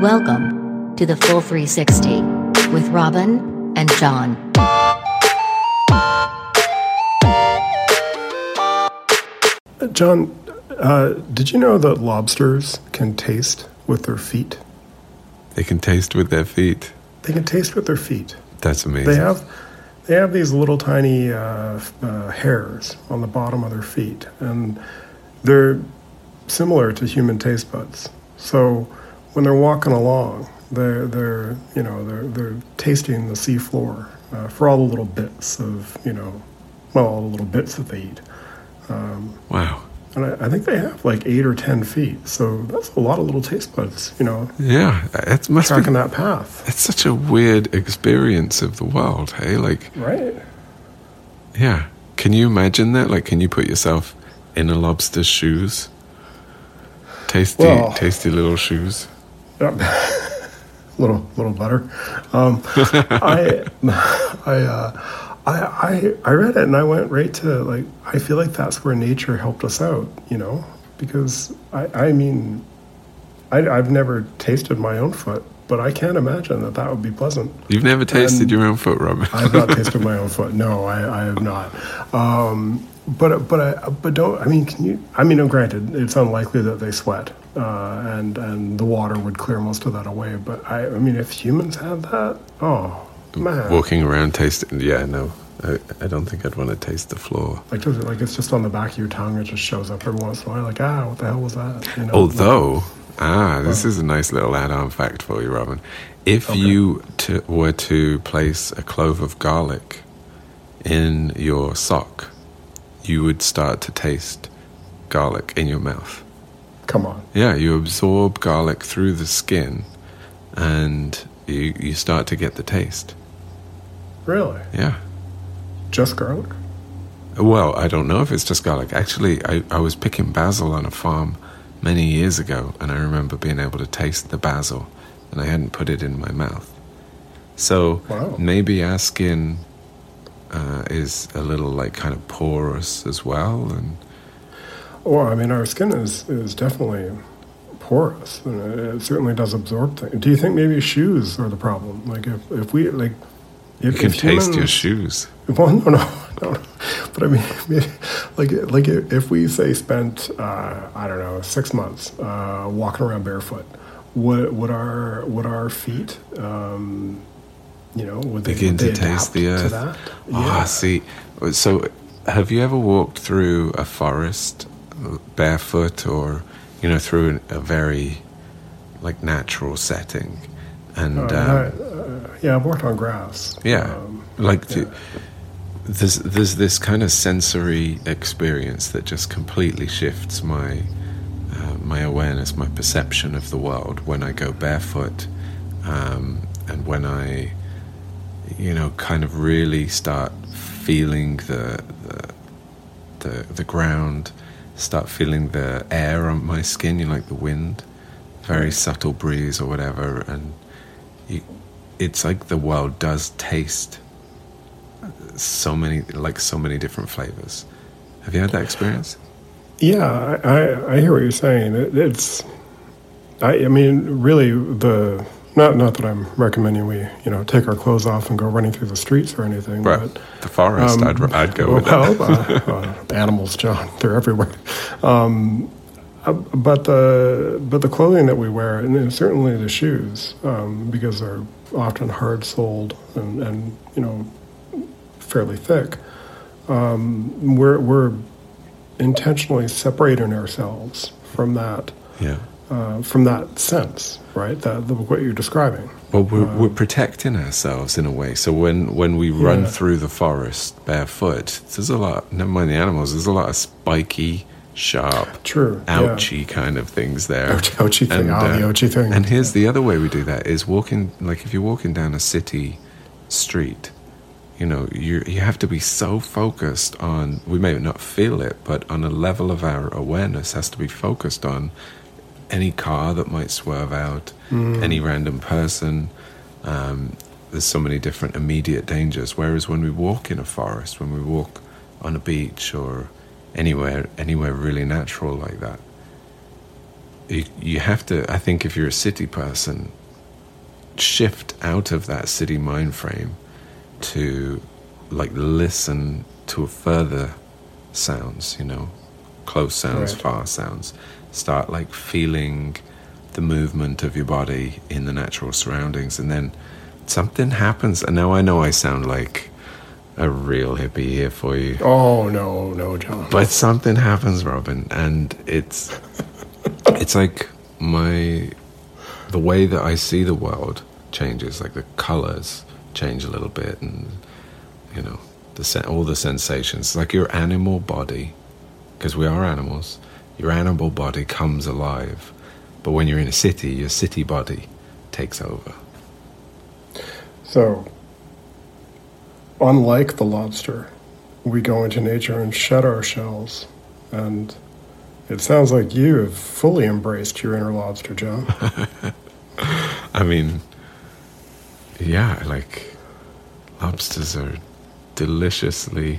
Welcome to the Full 360 with Robin and John. John, uh, did you know that lobsters can taste with their feet? They can taste with their feet. They can taste with their feet. That's amazing. They have they have these little tiny uh, uh, hairs on the bottom of their feet, and they're similar to human taste buds. So when they're walking along, they're they're you know they're they're tasting the seafloor uh, for all the little bits of you know well all the little bits that they eat. Um, wow. And I, I, think they have like eight or ten feet, so that's a lot of little taste buds, you know. Yeah, it must tracking be, that path. It's such a weird experience of the world, hey? Like, right? Yeah. Can you imagine that? Like, can you put yourself in a lobster's shoes? Tasty, well, tasty little shoes. little, little butter. Um, I, I. Uh, I, I I read it and I went right to like I feel like that's where nature helped us out, you know, because I I mean, I I've never tasted my own foot, but I can't imagine that that would be pleasant. You've never tasted and your own foot, Robin. I've not tasted my own foot. No, I I have not. Um, but but I but don't I mean can you I mean no, granted it's unlikely that they sweat uh, and and the water would clear most of that away. But I I mean if humans had that, oh Man. Walking around tasting, yeah, no, I, I, don't think I'd want to taste the floor. Like, does it, like it's just on the back of your tongue. It just shows up every once in a while. Like, ah, what the hell was that? You know, Although, like, ah, this well, is a nice little add-on fact for you, Robin. If okay. you t- were to place a clove of garlic in your sock, you would start to taste garlic in your mouth. Come on. Yeah, you absorb garlic through the skin, and you you start to get the taste. Really? Yeah. Just garlic? Well, I don't know if it's just garlic. Actually, I, I was picking basil on a farm many years ago, and I remember being able to taste the basil, and I hadn't put it in my mouth. So wow. maybe our skin uh, is a little like kind of porous as well, and. Well, I mean, our skin is is definitely porous, and it certainly does absorb things. Do you think maybe shoes are the problem? Like if if we like If, you can taste your shoes. Well, no, no, no. But I mean, like, like if we say spent, uh, I don't know, six months uh, walking around barefoot, would would our would our feet, um, you know, would they begin would they to taste the earth? Ah, yeah. Oh, see. So, have you ever walked through a forest barefoot, or you know, through a very like natural setting? And uh, um, I, yeah, I've worked on grass. Yeah, um, like yeah. there's there's this kind of sensory experience that just completely shifts my uh, my awareness, my perception of the world when I go barefoot, um, and when I, you know, kind of really start feeling the the the, the ground, start feeling the air on my skin, you know, like the wind, very subtle breeze or whatever, and you, it's like the world does taste so many like so many different flavors. Have you had that experience? Yeah, I, I, I hear what you're saying. It, it's, I, I mean, really, the not not that I'm recommending we you know take our clothes off and go running through the streets or anything. Right. But, the forest, um, I'd, I'd go well, with that. uh, uh, animals, John, they're everywhere. Um, uh, but the but the clothing that we wear, and certainly the shoes, um, because they're often hard soled and, and you know fairly thick, um, we're we're intentionally separating ourselves from that. Yeah. Uh, from that sense, right? That the, what you're describing. Well, we're, um, we're, protecting ourselves in a way. So when, when we run yeah. through the forest barefoot, there's a lot. Never mind the animals. There's a lot of spiky sharp, true, ouchy yeah. kind of things there. Ouch, ouchy thing, and, the uh, ouchy thing. And here's the other way we do that: is walking. Like if you're walking down a city street, you know, you you have to be so focused on. We may not feel it, but on a level of our awareness has to be focused on any car that might swerve out, mm. any random person. Um, there's so many different immediate dangers. Whereas when we walk in a forest, when we walk on a beach or anywhere anywhere really natural like that. you, you have to, I think, if you're a city person, shift out of that city mind frame to like listen to further sounds, you know, close sounds, Right. far sounds. Start like feeling the movement of your body in the natural surroundings, and then something happens. And now I know I sound like a real hippie here for you. Oh no, no, John. But something happens, Robin, and it's it's like my the way that I see the world changes. Like the colors change a little bit, and you know the all the sensations. Like your animal body, because we are animals. Your animal body comes alive, but when you're in a city, your city body takes over. So, unlike the lobster, we go into nature and shed our shells. And it sounds like you have fully embraced your inner lobster, John. I mean, yeah, like lobsters are deliciously